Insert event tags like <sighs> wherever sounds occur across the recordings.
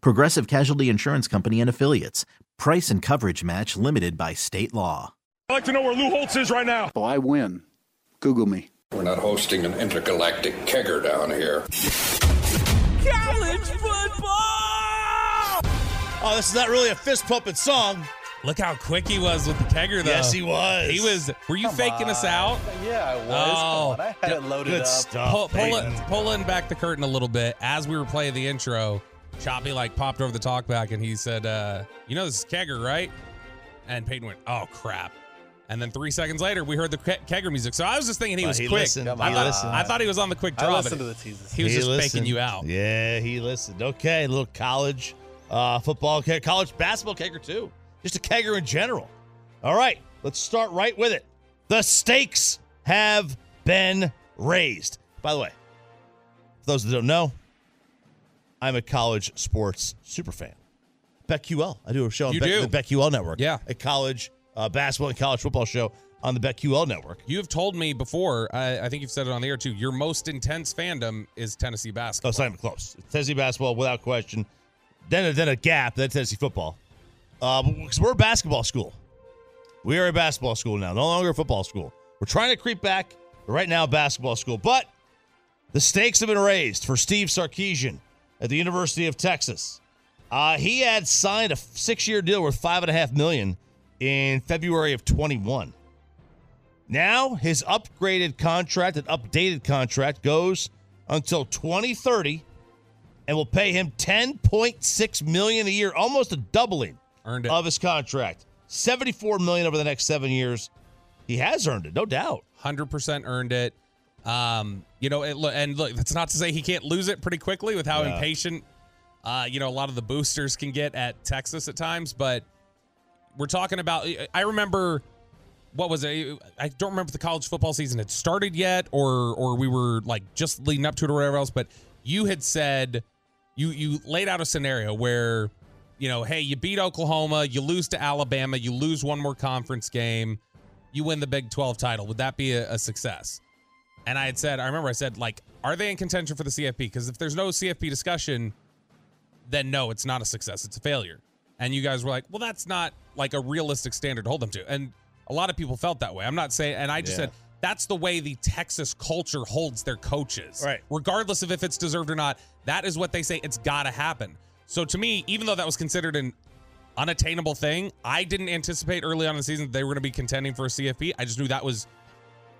Progressive Casualty Insurance Company and Affiliates. Price and coverage match limited by state law. I'd like to know where Lou Holtz is right now. Oh, I win. Google me. We're not hosting an intergalactic kegger down here. College football! Oh, this is not really a fist pumping song. Look how quick he was with the kegger, though. Yes, he was. He was. Were you Come faking us out? Yeah, I was. Oh, Come on. I had it loaded Good up. stuff. Pull, pull pulling back the curtain a little bit as we were playing the intro. Choppy like popped over the talkback and he said, uh, "You know this is Kegger, right?" And Peyton went, "Oh crap!" And then three seconds later, we heard the Ke- Kegger music. So I was just thinking he But was he quick. listened. I, He thought, listened. I thought he was on the quick I listened but to the teases. He was just listened. faking you out. Yeah, he listened. Okay, a little college uh, football, college basketball kegger too. Just a kegger in general. All right, let's start right with it. The stakes have been raised. By the way, for those that don't know, I'm a college sports super fan. BetQL. I do a show on You Bet- do. the BetQL network. Yeah. a college uh, basketball and college football show on the BetQL network. You have told me before. I, I think you've said it on the air too. Your most intense fandom is Tennessee Oh, basketball. it's not even close. Tennessee basketball, without question. Then, then a gap. Then Tennessee football. Uh, because we're a basketball school. We are a basketball school now, no longer a football school. We're trying to creep back. But right now, basketball school. But the stakes have been raised for Steve Sarkisian at the University of Texas. Uh, he had signed a six-year deal worth five and a half million in February of 21. Now his upgraded contract, an updated contract, goes until 2030 and will pay him 10.6 million a year, almost a doubling Earned it. of his contract. 74 million over the next seven years. He has earned it, no doubt. hundred percent earned it. Um, you know, it, and look, that's not to say he can't lose it pretty quickly with how Yeah. impatient, uh, you know, a lot of the boosters can get at Texas at times. But we're talking about. I remember what was it? I don't remember if the college football season had started yet, or or we were like just leading up to it or whatever else. But you had said you you laid out a scenario where you know, hey, you beat Oklahoma, you lose to Alabama, you lose one more conference game, you win the Big 12 title. Would that be a, a success? And I had said, I remember I said, like, are they in contention for the CFP? Because if there's no CFP discussion, then no, it's not a success. It's a failure. And you guys were like, well, that's not like a realistic standard to hold them to. And a lot of people felt that way. I'm not saying, and I just Yeah. said, that's the way the Texas culture holds their coaches. Right. Regardless of if it's deserved or not, that is what they say. It's got to happen. So to me, even though that was considered an unattainable thing, I didn't anticipate early on in the season that they were going to be contending for a CFP. I just knew that was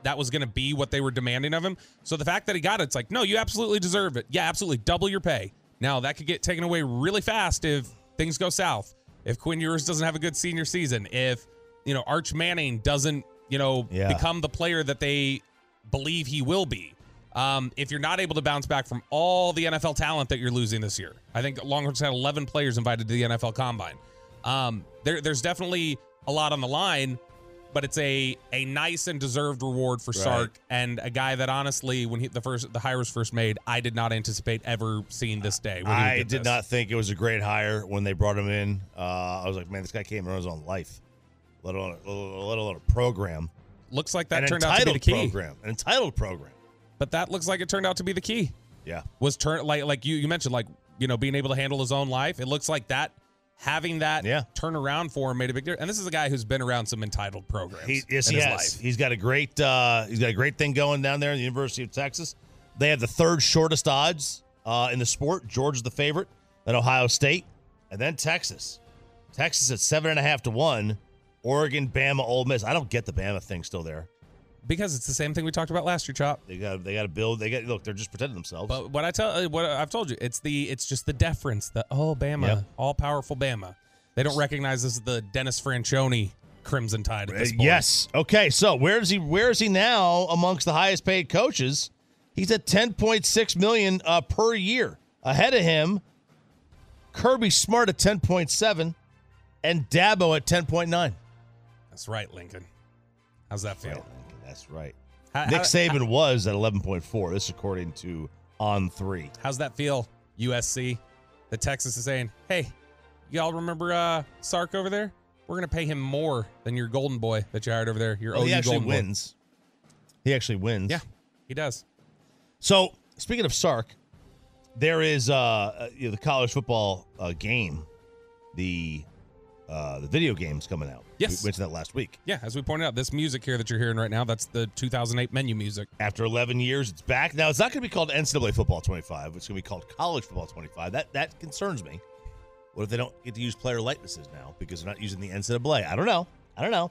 that was going to be what they were demanding of him. So the fact that he got it, it's like, no, you absolutely deserve it. Yeah, absolutely, double your pay. Now that could get taken away really fast if things go south. If Quinn Ewers doesn't have a good senior season, if you know Arch Manning doesn't, you know, Yeah. become the player that they believe he will be. Um, if you're not able to bounce back from all the NFL talent that you're losing this year, I think Longhorns had 11 players invited to the NFL Combine. Um, there, there's definitely a lot on the line, but it's a a nice and deserved reward for Right. Sark and a guy that honestly, when he, the first the hire was first made, I did not anticipate ever seeing this day. I did this. not think it was a great hire when they brought him in. Uh, I was like, man, this guy came in on his own life, let alone, let alone a program. Looks like that An turned out to be the key. program. An entitled program. But that looks like it turned out to be the key. Yeah. was turn like like you you mentioned like you know being able to handle his own life. It looks like that having that Yeah. turn around for him made a big difference. And this is a guy who's been around some entitled programs. He, yes, in he his has. life. He's got a great. Uh, he's got a great thing going down there in the University of Texas. They have the third shortest odds uh, in the sport. Georgia's the favorite, then Ohio State, and then Texas. Texas at seven and a half to one. Oregon, Bama, Ole Miss. I don't get the Bama thing still there. Because it's the same thing we talked about last year, Chop. They got they got to build. They got look. They're just protecting themselves. But what I tell, uh, what I've told you, it's the, it's just the deference, the oh Bama, Yep. all powerful Bama. They don't recognize this as the Dennis Franchione Crimson Tide at this Uh, point. yes. Okay. So where is he? Where is he now amongst the highest paid coaches? He's at ten point six million uh, per year. Ahead of him, Kirby Smart at ten point seven, and Dabo at ten point nine. that's right, Lincoln. How's that feel? That's right. How- Nick how- Saban was at eleven point four. This according to On Three. How's that feel, USC? The Texas is saying, hey, y'all remember uh, Sark over there? We're gonna pay him more than your golden boy that you hired over there. Your Well, OU he actually golden boy." wins. He actually wins. Yeah, he does. So speaking of Sark, there is uh, uh you know, the college football uh, game, the uh the video games coming out. Yes. we mentioned that last week. Yeah, as we pointed out, this music here that you're hearing right now, that's the 2008 menu music. After 11 years, it's back. Now it's not going to be called NCAA Football 25. It's going to be called College Football 25. That that concerns me. What if they don't get to use player likenesses now because they're not using the NCAA? I don't know. I don't know.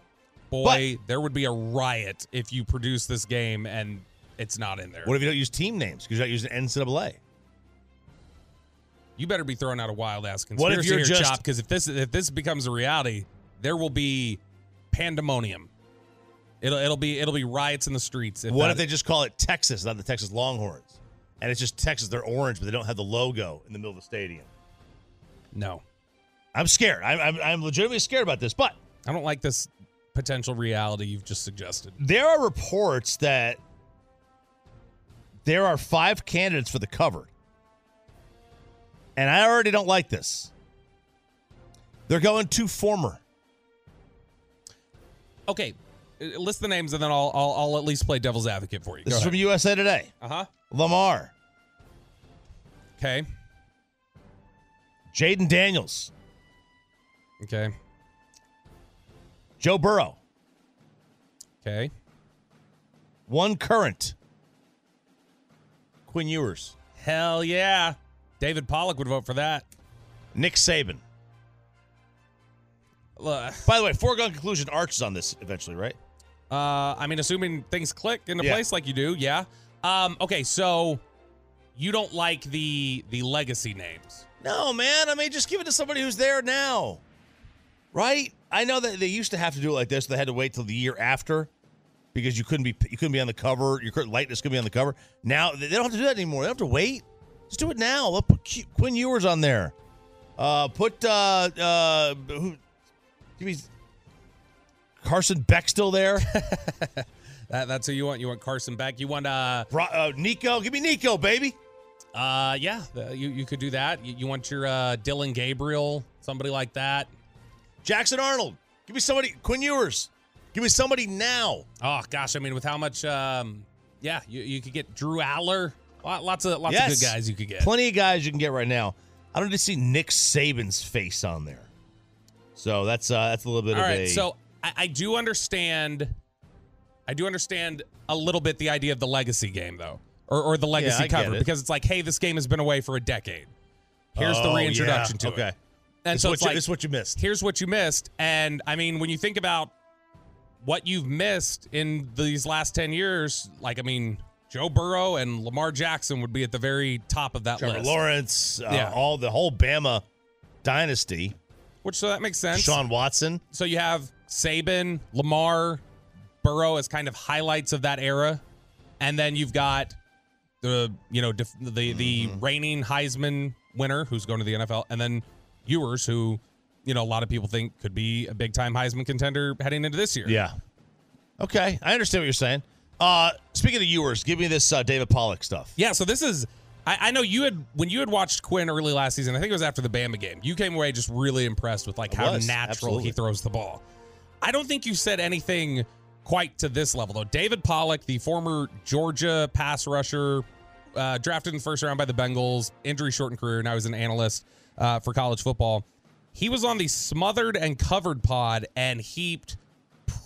Boy, there would be a riot if you produce this game and it's not in there. What if you don't use team names because you're not using NCAA? You better be throwing out a wild ass conspiracy What if you're here, just- Chop, because if this if this becomes a reality, there will be pandemonium. It'll it'll be it'll be riots in the streets. If what that- if they just call it Texas, not the Texas Longhorns? And it's just Texas. They're orange, but they don't have the logo in the middle of the stadium. No, I'm scared. I'm, I'm, I'm legitimately scared about this. But I don't like this potential reality you've just suggested. there are reports that there are five candidates for the cover. And I already don't like this. They're going to former. Okay, uh, list the names and then I'll I'll, I'll at least play devil's advocate for you. This is from USA Today. Uh huh. Lamar, Okay. Jayden Daniels, Okay. Joe Burrow, Okay. one current, Quinn Ewers, Hell yeah. David Pollack would vote for that. Nick Saban. Look, By the way, foregone conclusion arches on this eventually, right? Uh, I mean, assuming things click into Yeah. place like you do, yeah. Um, okay, so you don't like the the legacy names. No, man. I mean, just give it to somebody who's there now. Right? I know that they used to have to do it like this. They had to wait till the year after because you couldn't be you couldn't be on the cover. Your lightness couldn't be on the cover. Now they don't have to do that anymore. They don't have to wait. Just do it now. Let's put Q- Quinn Ewers on there. Uh, put uh uh who? Give me Carson Beck still there. <laughs> That, that's who you want. You want Carson Beck. You want uh Bro, uh Nico. Give me Nico, baby. uh yeah. you you could do that. You, you want your uh Dillon Gabriel, somebody like that. Jackson Arnold. Give me somebody. Quinn Ewers. Give me somebody now. Oh gosh, I mean, with how much um yeah, you, you could get Drew Allar. Lot- Lots of lots Yes. of good guys you could get. Plenty of guys you can get right now. I don't just see Nick Saban's face on there. So that's uh that's a little bit All of right, a so I, I do understand. I do understand a little bit the idea of the legacy game, though, or, or the legacy get cover, it. because it's like, hey, this game has been away for a decade. Here's the Oh, reintroduction yeah. to okay. it. And so it's you, like, this is what you missed. here's what you missed. And I mean, when you think about what you've missed in these last 10 years, like, I mean, Joe Burrow and Lamar Jackson would be at the very top of that Trevor list. Lawrence, uh, Yeah. all the whole Bama dynasty. Which, so that makes sense. Sean Watson. so you have Saban, Lamar, Burrow as kind of highlights of that era, and then you've got the you know def- the the Mm-hmm. reigning Heisman winner who's going to the NFL, and then Ewers, who you know a lot of people think could be a big time Heisman contender heading into this year. Yeah. Okay, I understand what you're saying. Uh speaking of Ewers, give me this uh, David Pollack stuff. Yeah, so this is. I, I know you had when you had watched Quinn early last season. I think it was after the Bama game. You came away just really impressed with like how was, natural absolutely. he throws the ball. I don't think you said anything quite to this level though. David Pollack, the former Georgia pass rusher, uh, drafted in the first round by the Bengals, injury shortened career. Now he's an analyst uh, for college football. He was on the smothered and covered pod and heaped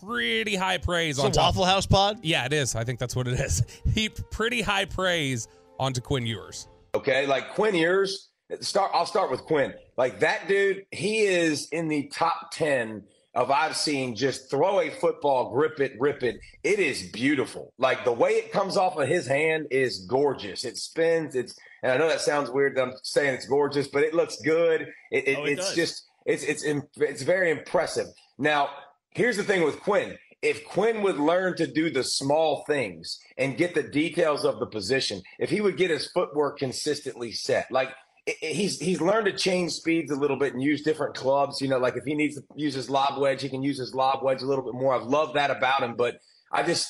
pretty high praise It's on a top. Waffle House pod? Yeah, it is. I think that's what it is. <laughs> Heaped pretty high praise onto Quinn Ewers. Okay, like Quinn Ewers start. I'll start with Quinn. Like that dude, he is in the top ten of I've seen just throw a football, grip it, rip it. It is beautiful. Like the way it comes off of his hand is gorgeous. It spins. It's and I know that sounds weird that I'm saying it's gorgeous, but it looks good. It, it, Oh, it it's does. just it's it's im- it's very impressive. Now, here's the thing with Quinn. If Quinn would learn to do the small things and get the details of the position, if he would get his footwork consistently set, like i- i- he's he's learned to change speeds a little bit and use different clubs. You know, like if he needs to use his lob wedge, he can use his lob wedge a little bit more. I've loved that about him, but I just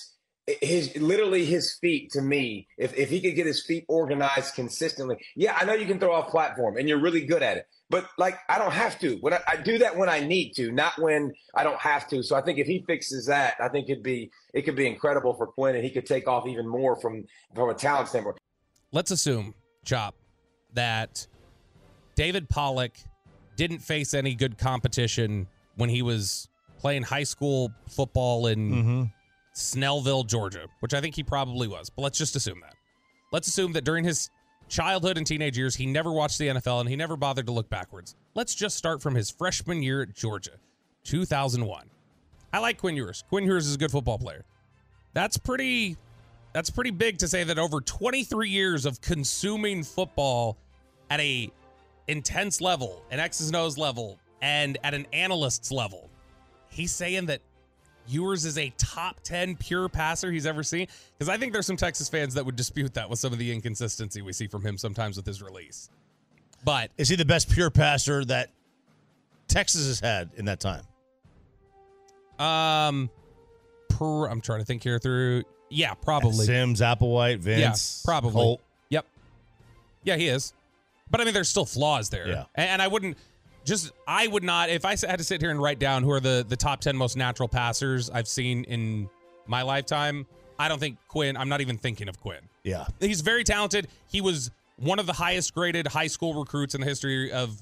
his literally his feet to me if, if he could get his feet organized consistently yeah i know you can throw off platform and you're really good at it but like i don't have to when I, I do that when i need to not when i don't have to so i think if he fixes that i think it'd be it could be incredible for quinn and he could take off even more from from a talent standpoint Let's assume, Chop, that David Pollack didn't face any good competition when he was playing high school football in mm-hmm. Snellville, Georgia, which I think he probably was. But let's just assume that. Let's assume that during his childhood and teenage years, he never watched the NFL and he never bothered to look backwards. Let's just start from his freshman year at Georgia, 2001. I like Quinn Ewers. Quinn Ewers is a good football player. That's pretty that's pretty big to say that over 23 years of consuming football at a intense level, an X's O's level, and at an analyst's level, he's saying that Ewers is a top 10 pure passer he's ever seen. Because I think there's some Texas fans that would dispute that with some of the inconsistency we see from him sometimes with his release. But Is he the best pure passer that Texas has had in that time? um per, I'm trying to think here through yeah, probably. Sims, Applewhite, Vince, Yeah, probably. Yep. Yeah, he is. But I mean, there's still flaws there. Yeah. And I wouldn't just, I would not, if I had to sit here and write down who are the, the top 10 most natural passers I've seen in my lifetime, I don't think Quinn, I'm not even thinking of Quinn. Yeah. He's very talented. He was one of the highest graded high school recruits in the history of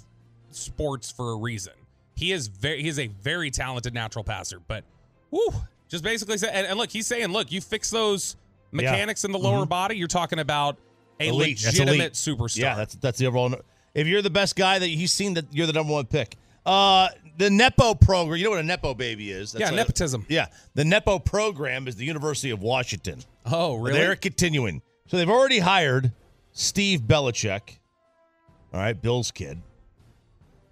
sports for a reason. He is very he is a very talented natural passer, but whoo, just basically say and, and look, he's saying, look, you fix those Yeah. mechanics in the lower mm-hmm. body, you're talking about a Elite. Legitimate superstar. Yeah, that's that's the overall. If you're the best guy that he's seen, that you're the number one pick. Uh, the Nepo program. You know what a Nepo baby is? Yeah, like- nepotism. yeah, the Nepo program is the University of Washington. Oh, really? They're continuing. So they've already hired Steve Belichick. All right, Bill's kid.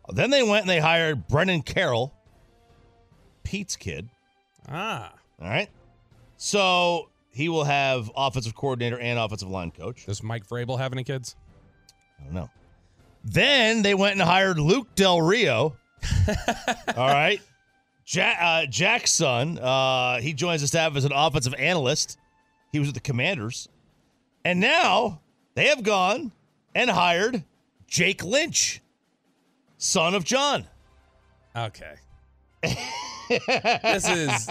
Then they went and they hired Brennan Carroll, Pete's kid. ah. All right. So he will have offensive coordinator and offensive line coach. Does Mike Vrabel have any kids? I don't know. Then they went and hired Luke Del Rio. <laughs> All right. Ja- uh, Jack's son. Uh, he joins the staff as an offensive analyst. He was with the Commanders. And now they have gone and hired Jake Lynch, son of John. Okay. this is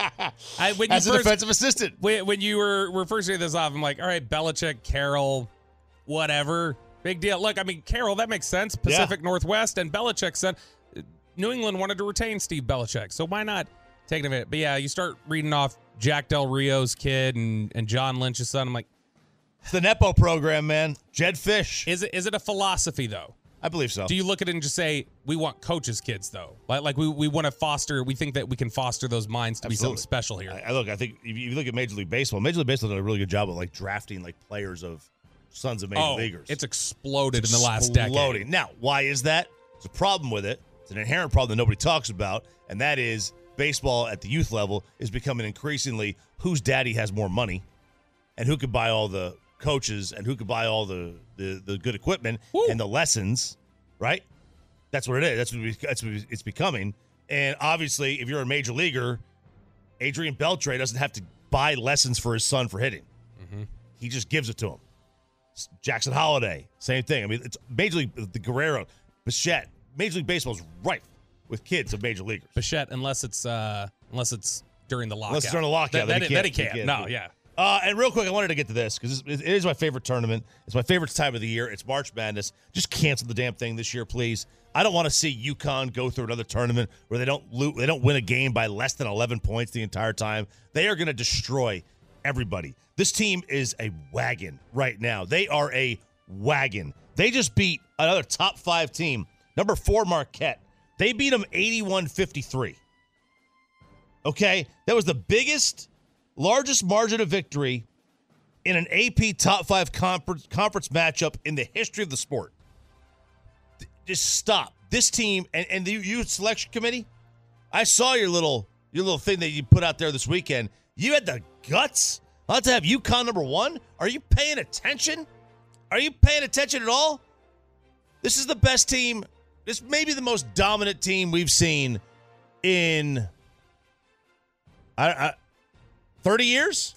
I when you As a defensive assistant. when, when you were were first reading this off, I'm like, all right, Belichick, Carroll, whatever, big deal. Look, I mean, Carroll, that makes sense. Pacific Northwest and Belichick said uh, New England wanted to retain Steve Belichick, so why not take him? It? But yeah, you start reading off Jack Del Rio's kid and and John Lynch's son. I'm like, It's the Nepo program, man. Jedd Fisch. is it is it a philosophy though? I believe so. Do you look at it and just say we want coaches' kids though? Like like we, we want to foster. We think that we can foster those minds to be something special here. I, I look. I think if you look at Major League Baseball, Major League Baseball did a really good job of like drafting like players of sons of major oh, leaguers. it's exploded in the last decade. Exploding. Now, why is that? There's a problem with it. It's an inherent problem that nobody talks about, and that is baseball at the youth level is becoming increasingly whose daddy has more money, and who could buy all the coaches, and who could buy all the the, the good equipment Woo. and the lessons, right? That's what it is. That's what, we, that's what it's becoming. And obviously, if you're a major leaguer, Adrian Beltre doesn't have to buy lessons for his son for hitting. Mm-hmm. He just gives it to him. Jackson Holliday, same thing. I mean, it's Major League, the Guerrero, Bichette. Major League Baseball is rife with kids of major leaguers. Bichette, unless it's uh unless it's during the lockout. Unless it's during the lockout, Then, then he then he can't- can't. No, yeah. Uh, and real quick, I wanted to get to this because it is my favorite tournament. It's my favorite time of the year. It's March Madness. Just cancel the damn thing this year, please. I don't want to see UConn go through another tournament where they don't lo- they don't win a game by less than 11 points the entire time. They are going to destroy everybody. This team is a wagon right now. They are a wagon. They just beat another top five team, number four Marquette. They beat them 81 53. Okay. That was the biggest, largest margin of victory in an AP top five conference, conference matchup in the history of the sport. Just stop. This team and, and the youth selection committee, I saw your little your little thing that you put out there this weekend. You had the guts to have UConn number one. Are you paying attention? Are you paying attention at all? This is the best team. This may be the most dominant team we've seen in I, I, 30 years.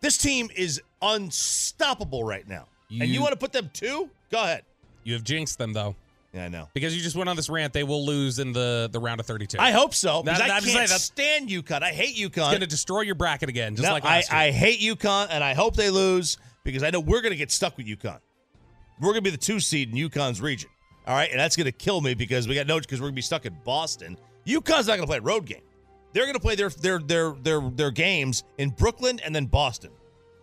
This team is unstoppable right now. and you You- want to put them two? Go ahead. You have jinxed them though, Yeah, I know. because you just went on this rant. They will lose in the the round of 32. I hope so. That- I can't stand UConn. I hate It's UConn. going to destroy your bracket again, just No, like I. I hate UConn, and I hope they lose because I know we're going to get stuck with UConn. We're going to be the two seed in UConn's region. All right, and that's going to kill me because we got no because we're going to be stuck in Boston. UConn's not going to play a road game. They're going to play their their their their their games in Brooklyn and then Boston.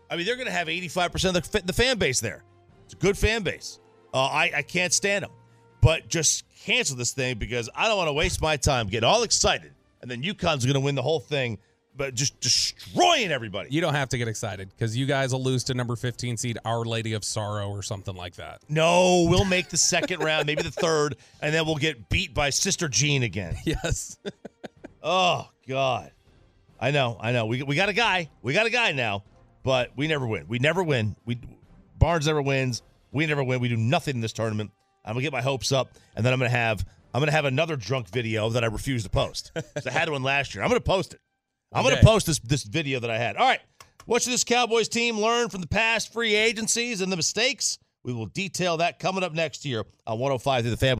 I mean, they're going to have eighty five percent of the, the fan base there. It's a good fan base. Uh, I I can't stand them, but just cancel this thing because I don't want to waste my time getting all excited and then UConn's going to win the whole thing, but just destroying everybody. you don't have to get excited because you guys will lose to number 15 seed Our Lady of Sorrow or something like that. No, we'll make the second round, maybe the third, and then we'll get beat by Sister Jean again. <laughs> Yes. Oh God, I know, I know. We we got a guy, we got a guy now, but we never win. We never win. We Barnes never wins. We never win. We do nothing in this tournament. I'm gonna get my hopes up, and then I'm gonna have I'm gonna have another drunk video that I refuse to post. I had one last year. I'm gonna post it. I'm gonna post this this video that I had. All right. What should this Cowboys team learn from the past free agencies and the mistakes? We will detail that coming up next year on 105 through the family.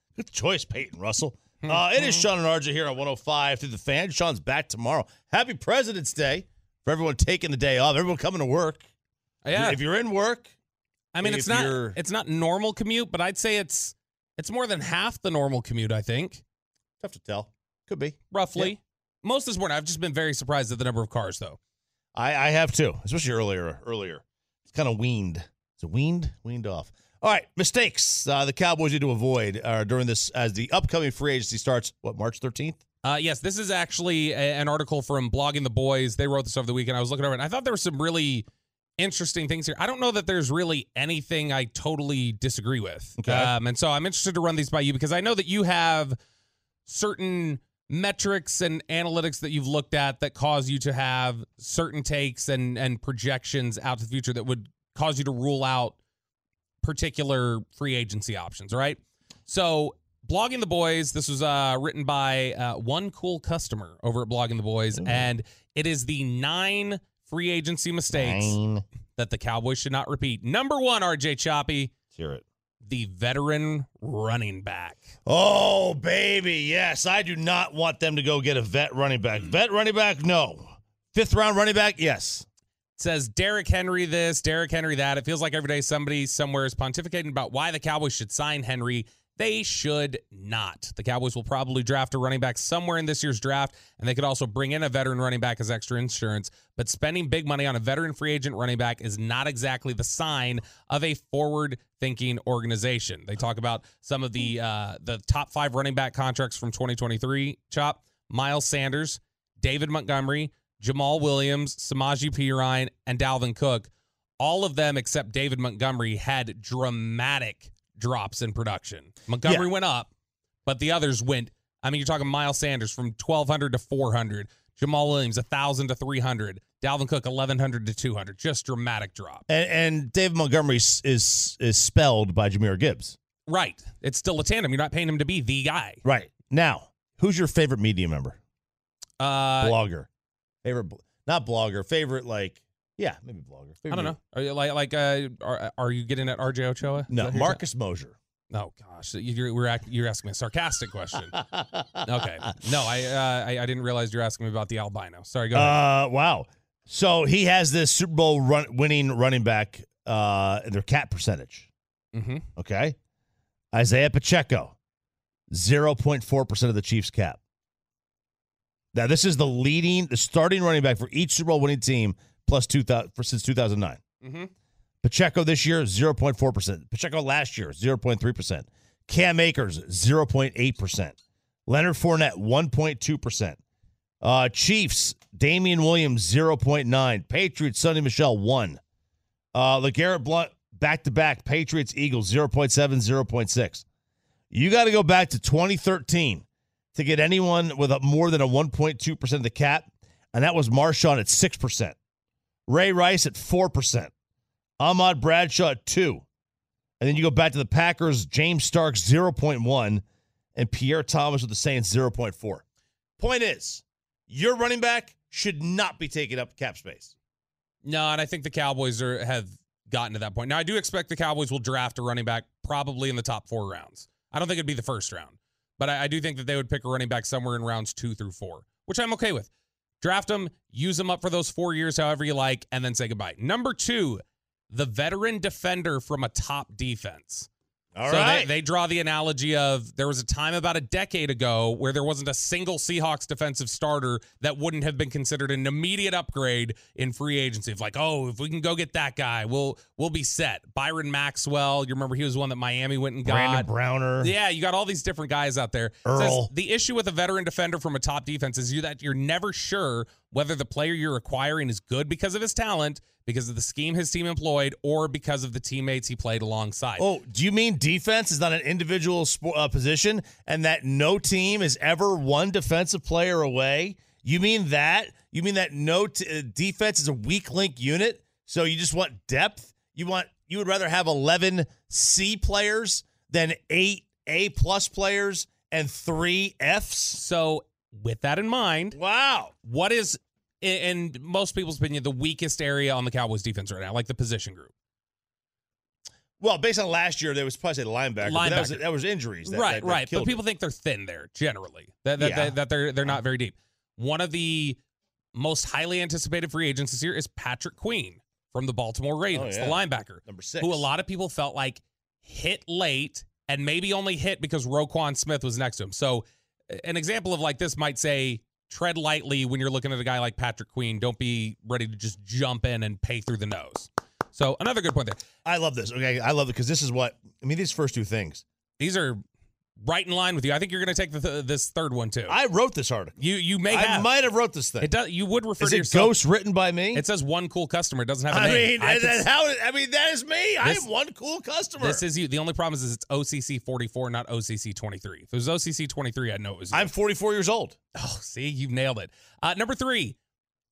Good choice, Peyton Russell. Hmm. Uh, it is hmm. Shan and RJ here on 105 through the fan. Shan's back tomorrow. Happy President's Day for everyone taking the day off, everyone coming to work. Uh, yeah. If you're in work, I mean, it's not you're- it's not normal commute, but I'd say it's it's more than half the normal commute. I think tough to tell. Could be. roughly. Most this morning, I've just been very surprised at the number of cars, though. I, I have too, especially earlier. Earlier, it's kind of weaned. Is it weaned? Weaned off. All right, mistakes uh, the Cowboys need to avoid uh, during this as the upcoming free agency starts. What March 13th? Uh, yes, this is actually a, an article from Blogging the Boys. They wrote this over the weekend. I was looking over it, and I thought there were some really interesting things here. I don't know that there's really anything I totally disagree with. Okay. Um, and so I'm interested to run these by you because I know that you have certain metrics and analytics that you've looked at that cause you to have certain takes and and projections out to the future that would cause you to rule out particular free agency options, right? So, Blogging the Boys, this was uh, written by uh, one cool customer over at Blogging the Boys, and it is the nine free agency mistakes Nine. that the Cowboys should not repeat. Number one, RJ Choppy, Let's hear it. the veteran running back. Oh, baby. Yes. I do not want them to go get a vet running back. Vet running back, no. Fifth round running back, yes. Says Derrick Henry this, Derrick Henry that. It feels like every day somebody somewhere is pontificating about why the Cowboys should sign Henry. They should not. The Cowboys will probably draft a running back somewhere in this year's draft, and they could also bring in a veteran running back as extra insurance. But spending big money on a veteran free agent running back is not exactly the sign of a forward-thinking organization. They talk about some of the uh, the top five running back contracts from 2023. Chop Miles Sanders, David Montgomery, Jamaal Williams, Samaje Perine, and Dalvin Cook. All of them except David Montgomery had dramatic drops in production. Montgomery Yeah. went up, but the others went. I mean, you're talking Miles Sanders from 1,200 to 400, Jamaal Williams 1,000 to 300, Dalvin Cook 1,100 to 200. Just dramatic drop. And, and David Montgomery is, is is spelled by Jahmyr Gibbs. Right. It's still a tandem. You're not paying him to be the guy. Right now, who's your favorite media member? Uh, blogger, favorite, bl- not blogger, favorite like yeah, maybe blogger. I don't know. Are you like like uh, are, are you getting at RJ Ochoa? No, that who you're Marcus Mosher. Oh gosh, you're we're act, you're asking me a sarcastic question. <laughs> okay, no, I, uh, I I didn't realize you're asking me about the albino. Sorry, go ahead. Uh, wow. So he has this Super Bowl run, winning running back, uh, their cap percentage. mm-hmm. Okay. Isaiah Pacheco, 0.4% of the Chiefs cap. Now, this is the leading, the starting running back for each Super Bowl winning team plus 2000 for since 2009. Mm-hmm. Pacheco this year, 0.4%. Pacheco last year, 0.3%. Cam Akers, 0.8%. Leonard Fournette, 1.2%. Uh, Chiefs, Damien Williams, 0.9. Patriots, Sony Michel, 1. Uh, LeGarrette Blunt, back to back. Patriots, Eagles, 0.7, 0.6. You got to go back to 2013 to get anyone with a more than a 1.2% of the cap, and that was Marshawn at 6%. Ray Rice at 4%. Ahmad Bradshaw at 2 And then you go back to the Packers, James Starks 0.1, and Pierre Thomas with the Saints 0.4. Point is, your running back should not be taking up cap space. No, and I think the Cowboys are have gotten to that point. Now, I do expect the Cowboys will draft a running back probably in the top four rounds. I don't think it'd be the first round, but I, I do think that they would pick a running back somewhere in rounds two through four, which I'm okay with. Draft them, use them up for those four years, however you like, and then say goodbye. Number two, the veteran defender from a top defense. All so right. they, they draw the analogy of there was a time about a decade ago where there wasn't a single Seahawks defensive starter that wouldn't have been considered an immediate upgrade in free agency. Like, oh, if we can go get that guy, we'll we'll be set. Byron Maxwell, you remember he was one that Miami went and got. Brandon Browner. Yeah, you got all these different guys out there. It says Earl. the issue with a veteran defender from a top defense is you that you're never sure whether the player you're acquiring is good because of his talent, because of the scheme his team employed, or because of the teammates he played alongside. Oh, do you mean defense is not an individual sport, uh, position and that no team is ever one defensive player away? You mean that? You mean that no t- uh, defense is a weak link unit? So you just want depth? You want you would rather have 11 C players than 8 A plus players and 3 Fs? So, with that in mind, wow. What is, in in most people's opinion, the weakest area on the Cowboys defense right now, like the position group? Well, based on last year, there was probably say the linebacker. but That, was, Linebacker. that was injuries. That, right, that- right. But people it. think they're thin there generally. That that, Yeah. that, they're they're not very deep. One of the most highly anticipated free agents this year is Patrick Queen from the Baltimore oh, Ravens, yeah. the linebacker, Number six. who a lot of people felt like hit late and maybe only hit because Roquan Smith was next to him. So, an example of like this might say tread lightly when you're looking at a guy like Patrick Queen. Don't be ready to just jump in and pay through the nose. So, another good point there. I love this. Okay, I love it because this is what I mean. These first two things. These are right in line with you. I think you're going to take the th- this third one too. I wrote this article. You you may I have. might have wrote this thing. It does. You would refer Is to it yourself. ghost written by me? It says one cool customer. It doesn't have a I name. mean, could that- how? I mean, that is me. I'm one cool customer. this is you. The only problem is, it's OCC 44, not OCC 23. If it was OCC 23, I'd know it was you. I'm 44 years old. oh, see, you nailed it. Uh, number three,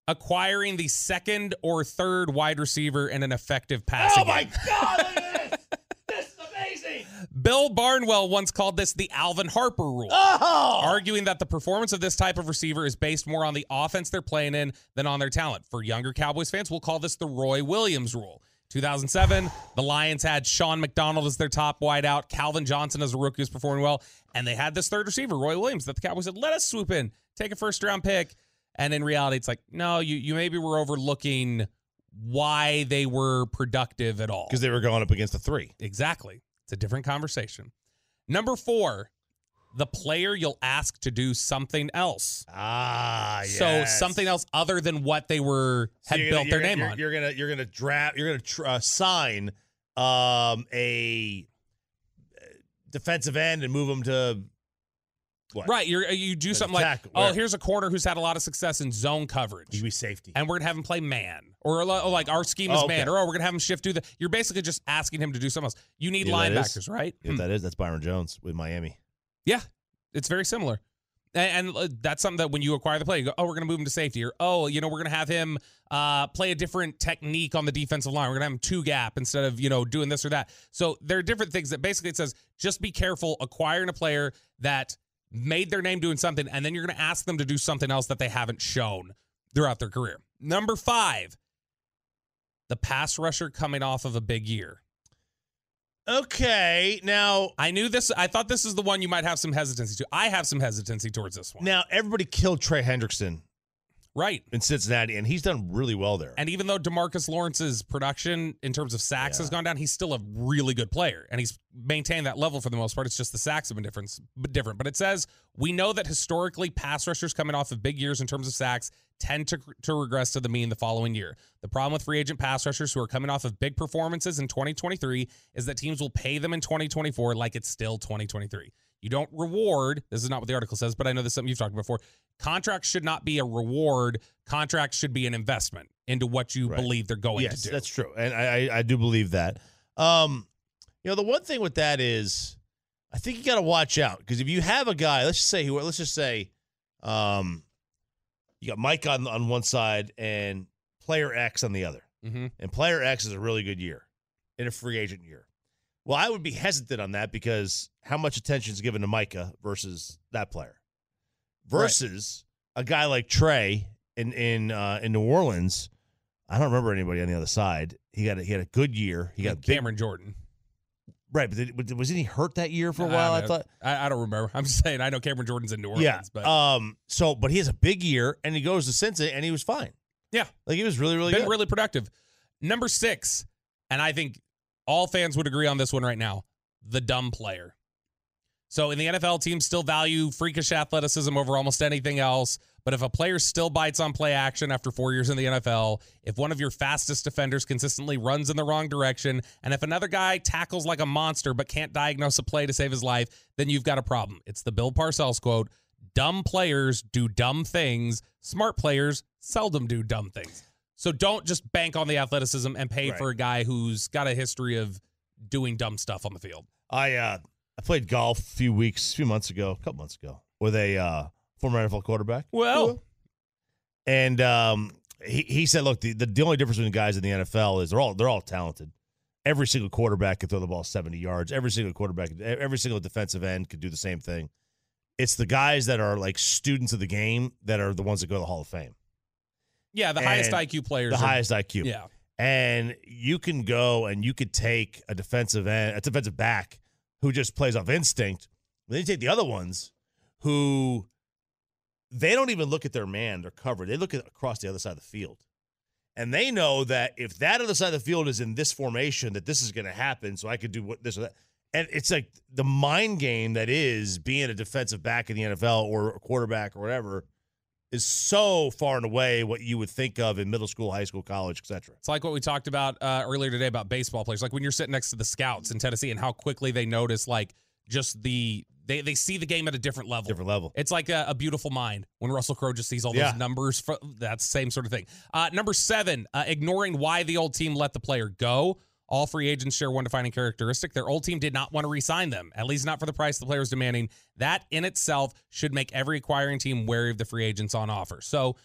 acquiring the second or third wide receiver in an effective passing Oh my. God! Look <laughs> at this. This is amazing. Bill Barnwell once called this the Alvin Harper rule. Oh, arguing that the performance of this type of receiver is based more on the offense they're playing in than on their talent. For younger Cowboys fans, we'll call this the Roy Williams rule. 2007, the Lions had Shaun McDonald as their top wideout, Calvin Johnson as a rookie who's performing well, and they had this third receiver, Roy Williams, that the Cowboys said, let us swoop in, take a first round pick. And in reality, it's like, no, you, you maybe were overlooking why they were productive at all. because they were going up against the three. Exactly. It's a different conversation. Number four, the player you'll ask to do something else. Ah, yeah. So something else other than what they were So had you're built gonna- their you're name gonna- on. You're gonna you're gonna draft. You're gonna tr- uh, sign um, a defensive end and move him to what? Right, you do As a something like, oh, where- here's a corner who's had a lot of success in zone coverage, You be safety. and we're gonna have him play man, or oh, like our scheme is Oh, man, or oh, we're gonna have him shift through the. You're basically just asking him to do something else. You need You what linebackers, right? You know Hmm. that is? That's Byron Jones with Miami. Yeah, it's very similar. And, and uh, that's something that when you acquire the player, you go, oh, we're going to move him to safety, or oh, you know, we're going to have him uh, play a different technique on the defensive line. We're going to have him two gap instead of you know doing this or that. So there are different things that basically it says just be careful acquiring a player that made their name doing something, and then you're going to ask them to do something else that they haven't shown throughout their career. Number five, the pass rusher coming off of a big year. Okay, now I knew this. I thought this is the one you might have some hesitancy to. I have some hesitancy towards this one. now everybody killed Trey Hendrickson Right. in Cincinnati, and he's done really well there. And even though Demarcus Lawrence's production in terms of sacks has gone down, he's still a really good player, and he's maintained that level for the most part. It's just the sacks have been different. But different. But it says we know that historically, pass rushers coming off of big years in terms of sacks tend to to regress to the mean the following year. The problem with free agent pass rushers who are coming off of big performances in 2023 is that teams will pay them in 2024 like it's still 2023. You don't reward. This is not what the article says, but I know this is something you've talked about before. Contracts should not be a reward. Contracts should be an investment into what you Right. believe they're going yes, to do. that's true, and I, I I do believe that. Um, you know, the one thing with that is, I think you got to watch out because if you have a guy, let's just say who, let's just say, um, you got Mike on on one side and player X on the other, mm-hmm. and player X is a really good year in a free agent year. Well, I would be hesitant on that because how much attention is given to Micah versus that player versus a guy like Trey in in uh, in New Orleans. I don't remember anybody on the other side. He got a, he had a good year. He got big, Cameron Jordan. right, but did, but wasn't he hurt that year for a while? I, don't- thought. I, I don't remember. <laughs> I'm just saying. I know Cameron Jordan's in New Orleans, yeah. but um. So, but he has a big year, and he goes to Cincinnati, and he was fine. yeah, Like he was really really been good. really productive. Number six, and I think all fans would agree on this one right now: the dumb player. So in the NFL, teams still value freakish athleticism over almost anything else. But if a player still bites on play action after four years in the NFL, if one of your fastest defenders consistently runs in the wrong direction, and if another guy tackles like a monster but can't diagnose a play to save his life, then you've got a problem. It's the Bill Parcells quote Dumb players do dumb things, smart players seldom do dumb things. So don't just bank on the athleticism and pay Right. for a guy who's got a history of doing dumb stuff on the field. I uh I played golf a few weeks, a few months ago, a couple months ago, with a uh, former NFL quarterback. Well, And um, he, he said, look, the, the, the only difference between guys in the NFL is they're all they're all talented. Every single quarterback can throw the ball 70 yards. Every single quarterback, every single defensive end could do the same thing. It's the guys that are like students of the game that are the ones that go to the Hall of Fame. yeah, the highest IQ players. The are- highest IQ. Yeah. And you can go and you could take a defensive end, a defensive back who just plays off instinct. Then you take the other ones who they don't even look at their man, their cover. They look at across the other side of the field. And they know that if that other side of the field is in this formation, that this is going to happen. So I could do what this or that. And it's like the mind game that is being a defensive back in the NFL or a quarterback or whatever is so far and away what you would think of in middle school, high school, college, etc. It's like what we talked about uh, earlier today about baseball players. Like when you're sitting next to the scouts in Tennessee and how quickly they notice, like, just the they they see the game at a different level. Different level. It's like a, a beautiful mind when Russell Crowe just sees all those Yeah. numbers. For, that's the same sort of thing. Uh, number seven, uh, ignoring why the old team let the player go. All free agents share one defining characteristic. Their old team did not want to re-sign them, at least not for the price the player was demanding. That in itself should make every acquiring team wary of the free agents on offer. So,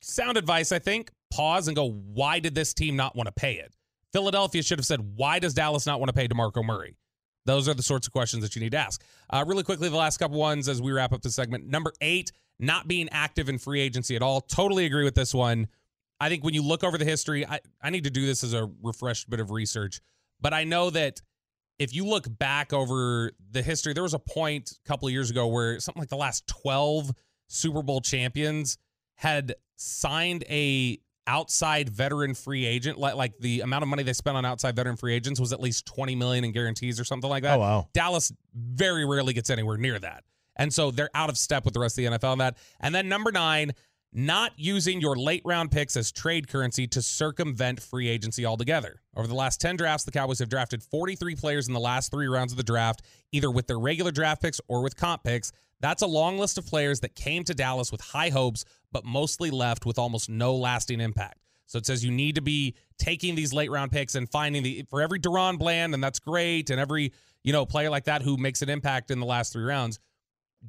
sound advice, I think. Pause and go, why did this team not want to pay it? Philadelphia should have said, why does Dallas not want to pay DeMarco Murray? Those are the sorts of questions that you need to ask. Uh, really quickly, the last couple ones as we wrap up the segment. Number eight, not being active in free agency at all. Totally agree with this one. I think when you look over the history, I, I need to do this as a refreshed bit of research, but I know that if you look back over the history, there was a point a couple of years ago where something like the last 12 Super Bowl champions had signed a outside veteran free agent, like like the amount of money they spent on outside veteran free agents was at least 20 million in guarantees or something like that. Oh, wow. Dallas very rarely gets anywhere near that. And so they're out of step with the rest of the NFL on that. And then number nine, not using your late round picks as trade currency to circumvent free agency altogether. Over the last 10 drafts, the Cowboys have drafted 43 players in the last three rounds of the draft, either with their regular draft picks or with comp picks. That's a long list of players that came to Dallas with high hopes, but mostly left with almost no lasting impact. So it says you need to be taking these late round picks and finding the for every DaRon Bland, and that's great, and every you know player like that who makes an impact in the last three rounds.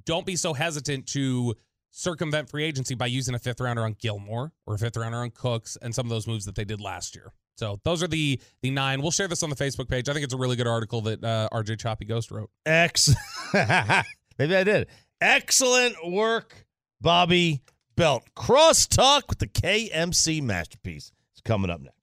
Don't be so hesitant to circumvent free agency by using a fifth rounder on Gilmore or a fifth rounder on Cooks and some of those moves that they did last year. So those are the the nine. We'll share this on the Facebook page. I think it's a really good article that uh, RJ Choppy Ghost wrote. X. <laughs> Maybe I did. Excellent work, Bobby Belt. Crosstalk with the KMC masterpiece. It's coming up next.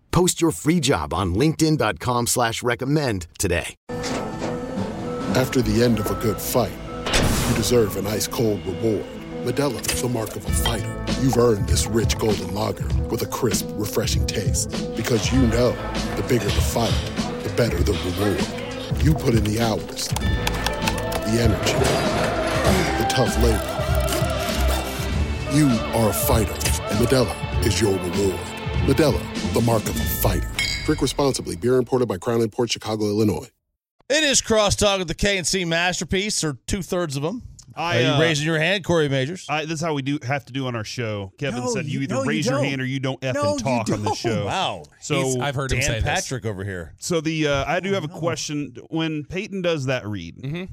Post your free job on linkedin.com slash recommend today. After the end of a good fight, you deserve an ice-cold reward. Modelo is the mark of a fighter. You've earned this rich golden lager with a crisp, refreshing taste. Because you know, the bigger the fight, the better the reward. You put in the hours, the energy, the tough labor. You are a fighter, and Modelo is your reward. Modelo, the mark of a fighter. Drink responsibly. Beer imported by Crown Imports Chicago, Illinois. It is Crosstalk with the KNC masterpiece, or two thirds of them. I, Are you uh, raising your hand, Corey Majors? I, this is how we do have to do on our show. Kevin No, said you you- either no, you raise your don't. hand or you don't effing No, you talk on the don't. show. Wow. So He's- I've heard him Dan say this. Patrick over here. So the uh, I do have a question. When Peyton does that read, Mm-hmm.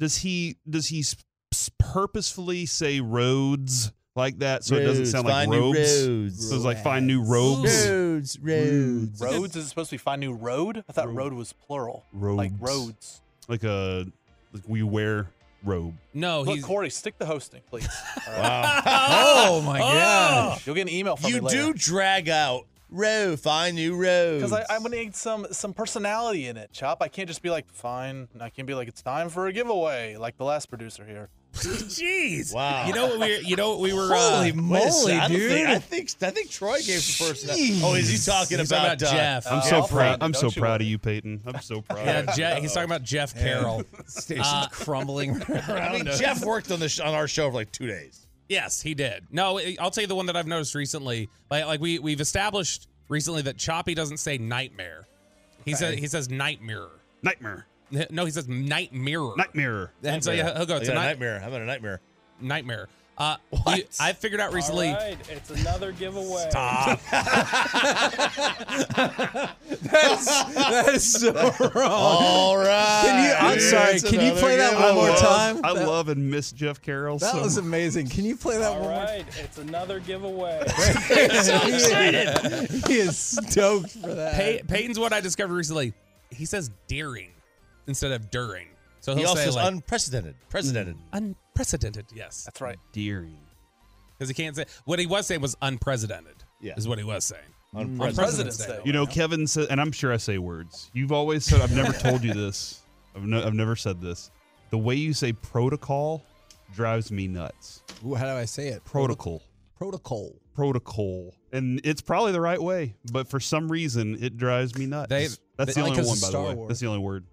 does he does he s- s- purposefully say roads like that so it doesn't sound like find robes? roads. So it's like find new robes. Roads, roads. Roads. Roads is supposed to be find new road. I thought road was plural. Like Robes. roads. Like a like we wear robe. No, Look, he's Corey, stick the hosting, please. <laughs> All Wow. <laughs> oh my ah. gosh. You'll get an email from You me later. do drag out row, find new roads. Because I'm gonna need some some personality in it, Chop. I can't just be like, fine. I can't be like, it's time for a giveaway, like the last producer here. <laughs> Jeez. Wow. You know what we you know what we were Holy uh, moly, I don't think- I think I think Troy gave the first. Oh, is he talking He's about, talking about uh, Jeff. I'm Uh, so I'll proud. find I'm so don't you proud of you, Peyton. I'm so proud. Yeah, Je- he's talking about Jeff Carroll. <laughs> Station's Uh, crumbling <laughs> I mean, Jeff worked on the sh- on our show for like two days. Yes, he did. No, I'll tell you the one that I've noticed recently. Like, like we we've established recently that Choppy doesn't say nightmare. He says he says nightmare. Nightmare. <laughs> No, he says night mirror. Night mirror. And so yeah, he'll go. I It's got a a night- nightmare. How about a nightmare? Nightmare. Uh, we- I figured out recently. All right, it's another giveaway. Stop. <laughs> That's, that is so wrong. All right. Can you, I'm sorry. It's Can you another play that one more I time? I That- love and miss Jeff Carroll. That so was amazing. Can you play that All one more time? right, it's another giveaway. <laughs> so excited. he is stoked for that. Pey- Peyton's what I discovered recently. He says daring instead of during. So He he'll also say says like unprecedented. Precedented. unprecedented. Yes, That's right. Deering. because he can't say what he was saying was unprecedented. Yeah. is what he was saying. Unprecedented. On President's Day. You know, Kevin said, and I'm sure I say words. You've always said, I've never told you this. <laughs> I've, no, I've never said this. The way you say protocol drives me nuts. Ooh, how do I say it? Protocol. Protocol. Protocol. And it's probably the right way, but for some reason, it drives me nuts. They- That's they- the like only one, a by the Star way. Wars. That's the only word.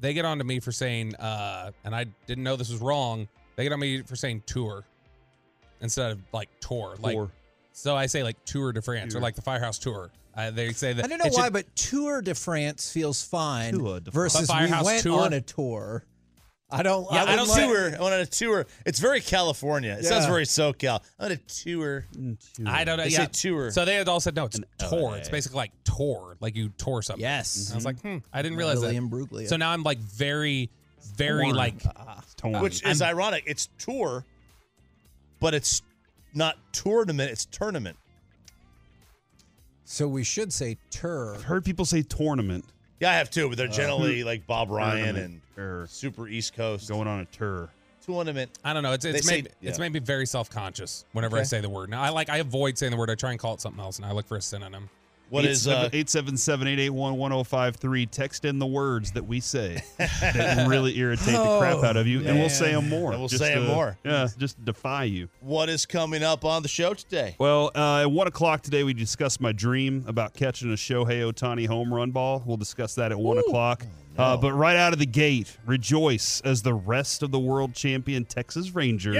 They get on to me for saying, uh, and I didn't know this was wrong. They get on me for saying tour instead of like tour. Like Tour. so, I say like Tour de France or like the Firehouse Tour. Uh, they say that I don't know why, should- but Tour de France feels fine Tour de versus we went Tour? on a tour. I don't. Yeah, I, I, don't wouldn't like- tour. I went on a tour. It's very California. It sounds Yeah. very SoCal. I'm on a mm, tour. I don't know. They yeah. say tour. So they had all said no. It's tour. LA. It's basically like tour, like you tour something. Yes. And I was mm-hmm. like, hmm, I didn't realize William that. Bruglia. So now I'm like very, very Torn. like. Ah, torn. Um, Which is ironic. It's tour, but it's not tournament. It's tournament. So we should say tour. I've heard people say tournament. Yeah, I have two, but they're Uh, generally like Bob Ryan and Or super East Coast. going on a tour. Tournament. I don't know. It's it's They made say- it's yeah. made me very self conscious whenever I Okay. say the word. Now I like I avoid saying the word. I try and call it something else, and I look for a synonym. What is uh, 877-881-1053. Text in the words that we say that really irritate the crap <laughs> out of you, and we'll say them more. And we'll just say 'em to- more. Yeah, just defy you. what is coming up on the show today? Well, uh, at 1 o'clock today, we discussed my dream about catching a Shohei Ohtani home run ball. We'll discuss that at 1 o'clock. Oh, uh, but right out of the gate, rejoice as the rest of the world champion Texas Rangers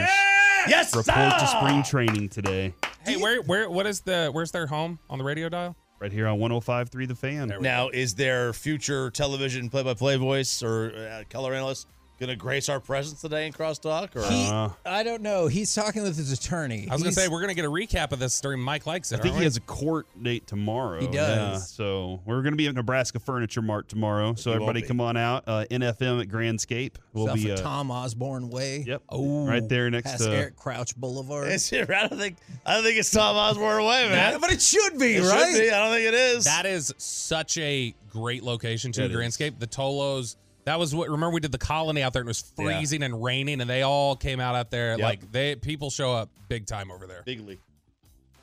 Yes, report to spring training today. Hey, where where what is the where's their home on the radio dial? Right here on 105.3 The Fan. Now, is there future television play-by-play voice or uh, color analyst going to grace our presence today in Crosstalk? Or He, Uh, I don't know. He's talking with his attorney. I was gonna say we're gonna get a recap of this during Mike likes it. I think he we? has a court date tomorrow. He Yeah, does. so we're going to be at Nebraska Furniture Mart tomorrow. So He everybody come on out. Uh, NFM at Grandscape. We'll South be uh, Tom Osborne Way. Yep. Oh, Right there next to- Eric Crouch Boulevard. Is it? I don't think. I don't think it's Tom Osborne away, man. but it should be It should right. be. I don't think it is. That is such a great location to It is. Grandscape. The Tolos. That was what. Remember we did the colony out there and it was freezing and raining, and they all came out out there. Yep. Like they people show up big time over there. Big league.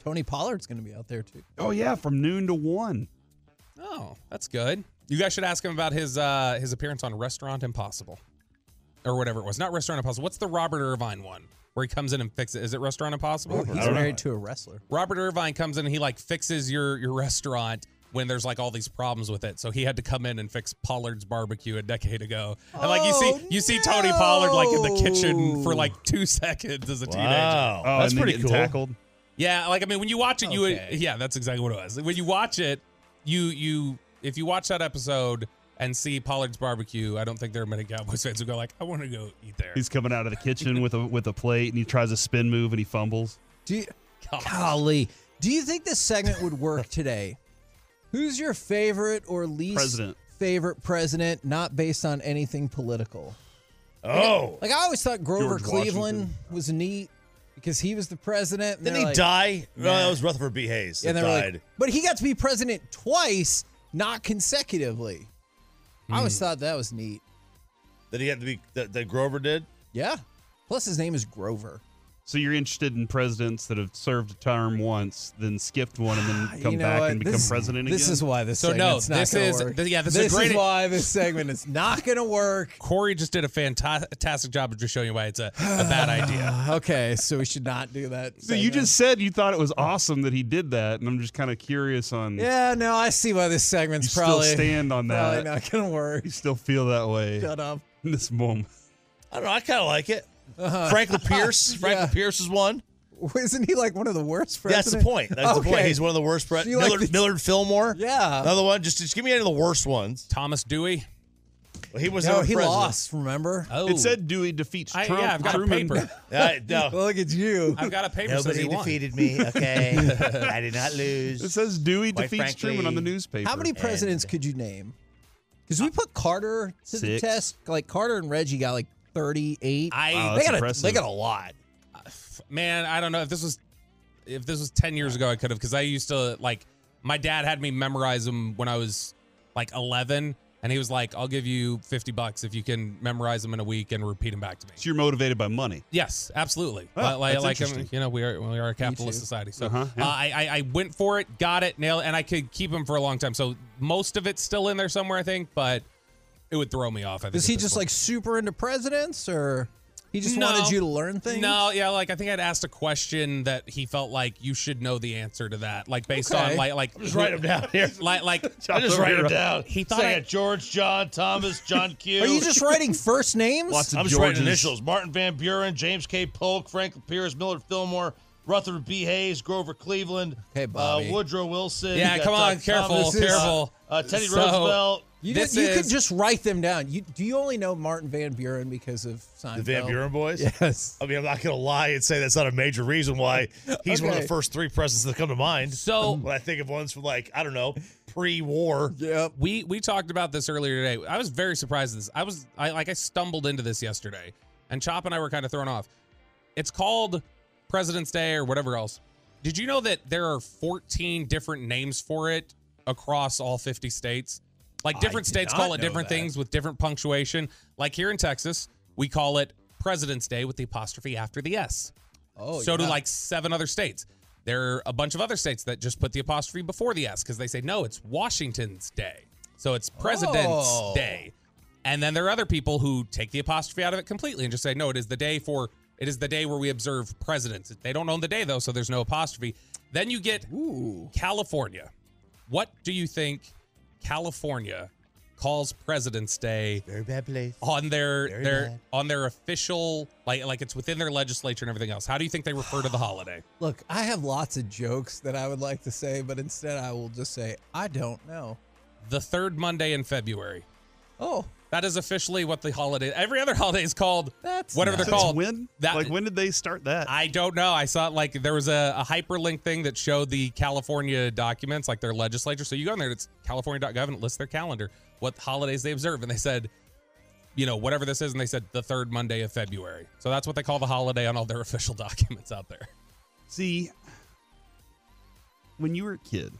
Tony Pollard's going to be out there too. Oh yeah, from noon to one. Oh, that's good. You guys should ask him about his uh his appearance on Restaurant Impossible, or whatever it was. Not Restaurant Impossible. What's the Robert Irvine one where he comes in and fixes? Is it Restaurant Impossible? He's married to a wrestler. Robert Irvine comes in and he like fixes your your restaurant when there's like all these problems with it. So he had to come in and fix Pollard's barbecue a decade ago. And like you see Oh, you see Tony Pollard like in the kitchen for like two <laughs> seconds as a teenager. Wow, Oh, that's and then pretty getting cool. Tackled. Yeah, like I mean when you watch it you would Okay. yeah, that's exactly what it was. When you watch it, you you if you watch that episode and see Pollard's barbecue, I don't think there are many Cowboys fans who go like, I want to go eat there. He's coming out of the kitchen with a with a plate, and he tries a spin move, and he fumbles. Do you, golly, do you think this segment would work today? Who's your favorite or least President. favorite president, not based on anything political? Oh, Like I always thought Grover George Cleveland Washington. was neat because he was the president. didn't he like- die? No, that was Rutherford B. Hayes. And that died. like, but he got to be president twice, not consecutively. I always hmm. thought that was neat. that he had to be. That, that Grover did. Yeah. Plus, his name is Grover. So you're interested in presidents that have served a term once, then skipped one, and then <sighs> come You know back what? and become This- president This again? is why this So, no, segment's not this gonna is- work. th- yeah, this is a great- why this segment is not going to work. Corey just did a fantastic job of just showing you why it's a, a bad idea. <sighs> okay, so we should not do that. so you segment. just said you thought it was awesome that he did that, and I'm just kind of curious on. Yeah, no, I see why this segment's You still probably stand on that. Probably that. not going to work. You still feel that way Shut up. in this moment. I don't know. I kind of like it. Uh-huh. Franklin <laughs> Pierce. Franklin Yeah. Pierce is one. Isn't he like one of the worst presidents? That's the point. That's the point. He's one of the worst. Pre- So you like Millard, the- Millard Fillmore. Yeah. Another one. Just, just give me any of the worst ones. Thomas Dewey. Well, he was No, he president. lost, remember? Oh, It said Dewey defeats I- Trump. yeah, I've got a Truman. paper. <laughs> Uh, no. Look at you. I've got a paper says he won. me. Okay, <laughs> I did not lose. It says Dewey Quite defeats frankly, Truman on the newspaper. How many presidents could you name? Because we put Carter to the test. Like Carter and Reggie got like 38. I Wow, they that's got a, they got a lot. man, I don't know if this was if this was ten years ago, I could have because I used to like my dad had me memorize them when I was like eleven, and he was like, "I'll give you fifty bucks if you can memorize them in a week and repeat them back to me." So you're motivated by money. Yes, absolutely. Oh, like, that's like um, interesting. you know, we are we are a capitalist society, so Uh-huh, yeah. uh, I, I I went for it, got it, nailed, it, and I could keep them for a long time. So most of it's still in there somewhere, I think, but it would throw me off. I think Was at he just point. like super into presidents or he just No. wanted you to learn things? No, yeah, like I think I'd asked a question that he felt like you should know the answer to that, like based Okay. on like like Just write them down here. <laughs> like like <laughs> I just write them down. He thought Say I- George, John, Thomas, John <laughs> Q. Are you just writing first names? Lots of I'm just writing initials. Martin Van Buren, James K. Polk, Franklin Pierce, Millard Fillmore, Rutherford B. Hayes, Grover Cleveland, Hey, uh, Woodrow Wilson. Yeah, you got come on, careful, Thomas, careful. Uh, uh, Teddy So- Roosevelt. You, did- you could just write them down. You, do you only know Martin Van Buren because of Seinfeld? The Van Buren boys? Yes. I mean, I'm not going to lie and say that's not a major reason why he's one of the first three presidents that come to mind. So- <laughs> when I think of ones from like, I don't know, pre-war. Yep. We we talked about this earlier today. I was very surprised at this. I was I like I stumbled into this yesterday, and Chop and I were kind of thrown off. It's called President's Day or whatever else. Did you know that there are 14 different names for it across all 50 states? Like different states call it different that. things with different punctuation. Like here in Texas, we call it President's Day with the apostrophe after the S. Oh, so do like seven other states. There are a bunch of other states that just put the apostrophe before the S because they say, no, it's Washington's Day. So it's President's Oh. Day. And then there are other people who take the apostrophe out of it completely and just say, no, it is the day for, it is the day where we observe presidents. They don't own the day though, so there's no apostrophe. Then you get California. What do you think California calls President's Day Very bad place. on their Very their bad. on their official like like it's within their legislature and everything else. How do you think they refer to the holiday? <sighs> Look, I have lots of jokes that I would like to say, but instead I will just say, I don't know. The third Monday in February. Oh, That is officially what the holiday. Every other <laughs> holiday is called That's whatever they're called. when? That like when did they start that? I don't know. I saw like there was a, a hyperlink thing that showed the California documents, like their legislature. So you go in there, it's California.gov, and it lists their calendar, what holidays they observe, and they said, you know, whatever this is, and they said the third Monday of February. So that's what they call the holiday on all their <laughs> official <laughs> documents out there. See, when you were a kid,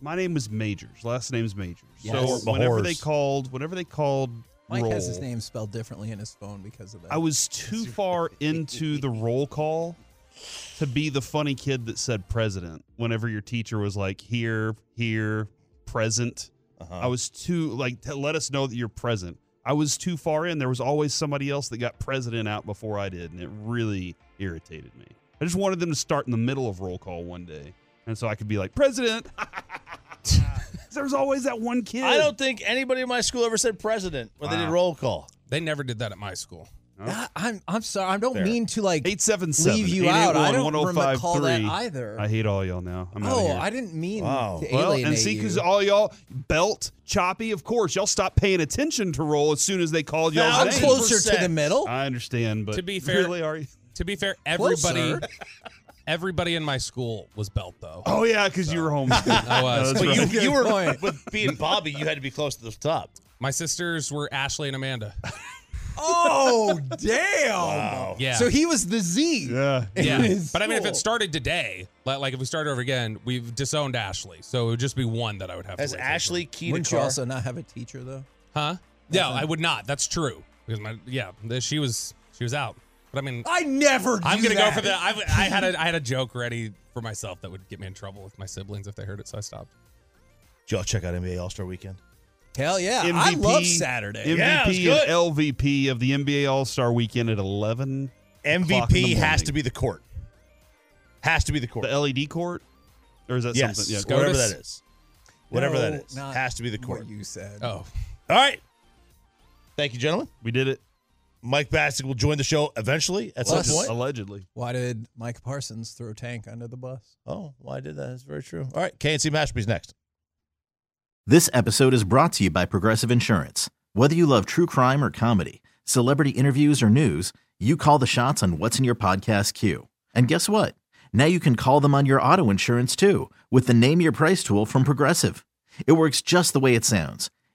my name was Majors. Last name's Majors. Yes. So whenever Mahors. they called, whenever they called Mike roll, has his name spelled differently in his phone because of that. I was too far into the roll call to be the funny kid that said president. Whenever your teacher was like here, here, present, Uh-huh. I was too like to let us know that you're present. I was too far in. There was always somebody else that got president out before I did, and it really irritated me. I just wanted them to start in the middle of roll call one day, and so I could be like president. <laughs> there was always that one kid. I don't think anybody in my school ever said president when they did Wow. roll call. They never did that at my school. I, I'm I'm sorry. I don't Fair. mean to like Eight seven seven. leave you out. I don't recall that oh either. I hate all y'all now. I'm outta oh, here. I didn't mean Wow. to Well, alienate and see, because you. all y'all belt choppy, of course, y'all stopped paying attention to roll as soon as they called y'all's I'm name. closer to the middle. I understand, but To be <laughs> fair- really, are you? To be fair, everybody Closer. <laughs> everybody in my school was belt though. Oh yeah, because you were home. <laughs> I was. <laughs> That's But right. you, you were point. with being Bobby. You had to be close to the top. My sisters were Ashley and Amanda. <laughs> Oh, damn. Wow. Yeah. So he was the Z. Yeah. yeah. But I mean, if it started today, like, like if we started over again, we've disowned Ashley. So it would just be one that I would have Has to Ashley keyed a Wouldn't you car? also not have a teacher though? for. Huh? Yeah, I would not. That's true. Because my yeah, she was she was out. But I mean, I never. I'm gonna that. go for the. I, I had a I had a joke ready for myself that would get me in trouble with my siblings if they heard it, so I stopped. Did y'all check out NBA All Star Weekend? Hell yeah! I love Saturday. MVP Yeah, it was and LVP of the NBA All Star Weekend at 11. o'clock in the MVP has to be the court. Has to be the court. the LED court, or is that yes, something? Yeah, whatever that is. Whatever that No, is. not Has to be the court. What you said. Oh, All right. Thank you, gentlemen. we did it. Mike Bacsik will join the show eventually at some Plus- point. Allegedly. Why did Micah Parsons throw Tank under the bus? Oh, well, I did that. That's very true. All right, KNC Masterpiece next. This episode is brought to you by Progressive Insurance. Whether you love true crime or comedy, celebrity interviews or news, you call the shots on what's in your podcast queue. And guess what? Now you can call them on your auto insurance too with the Name Your Price tool from Progressive. It works just the way it sounds.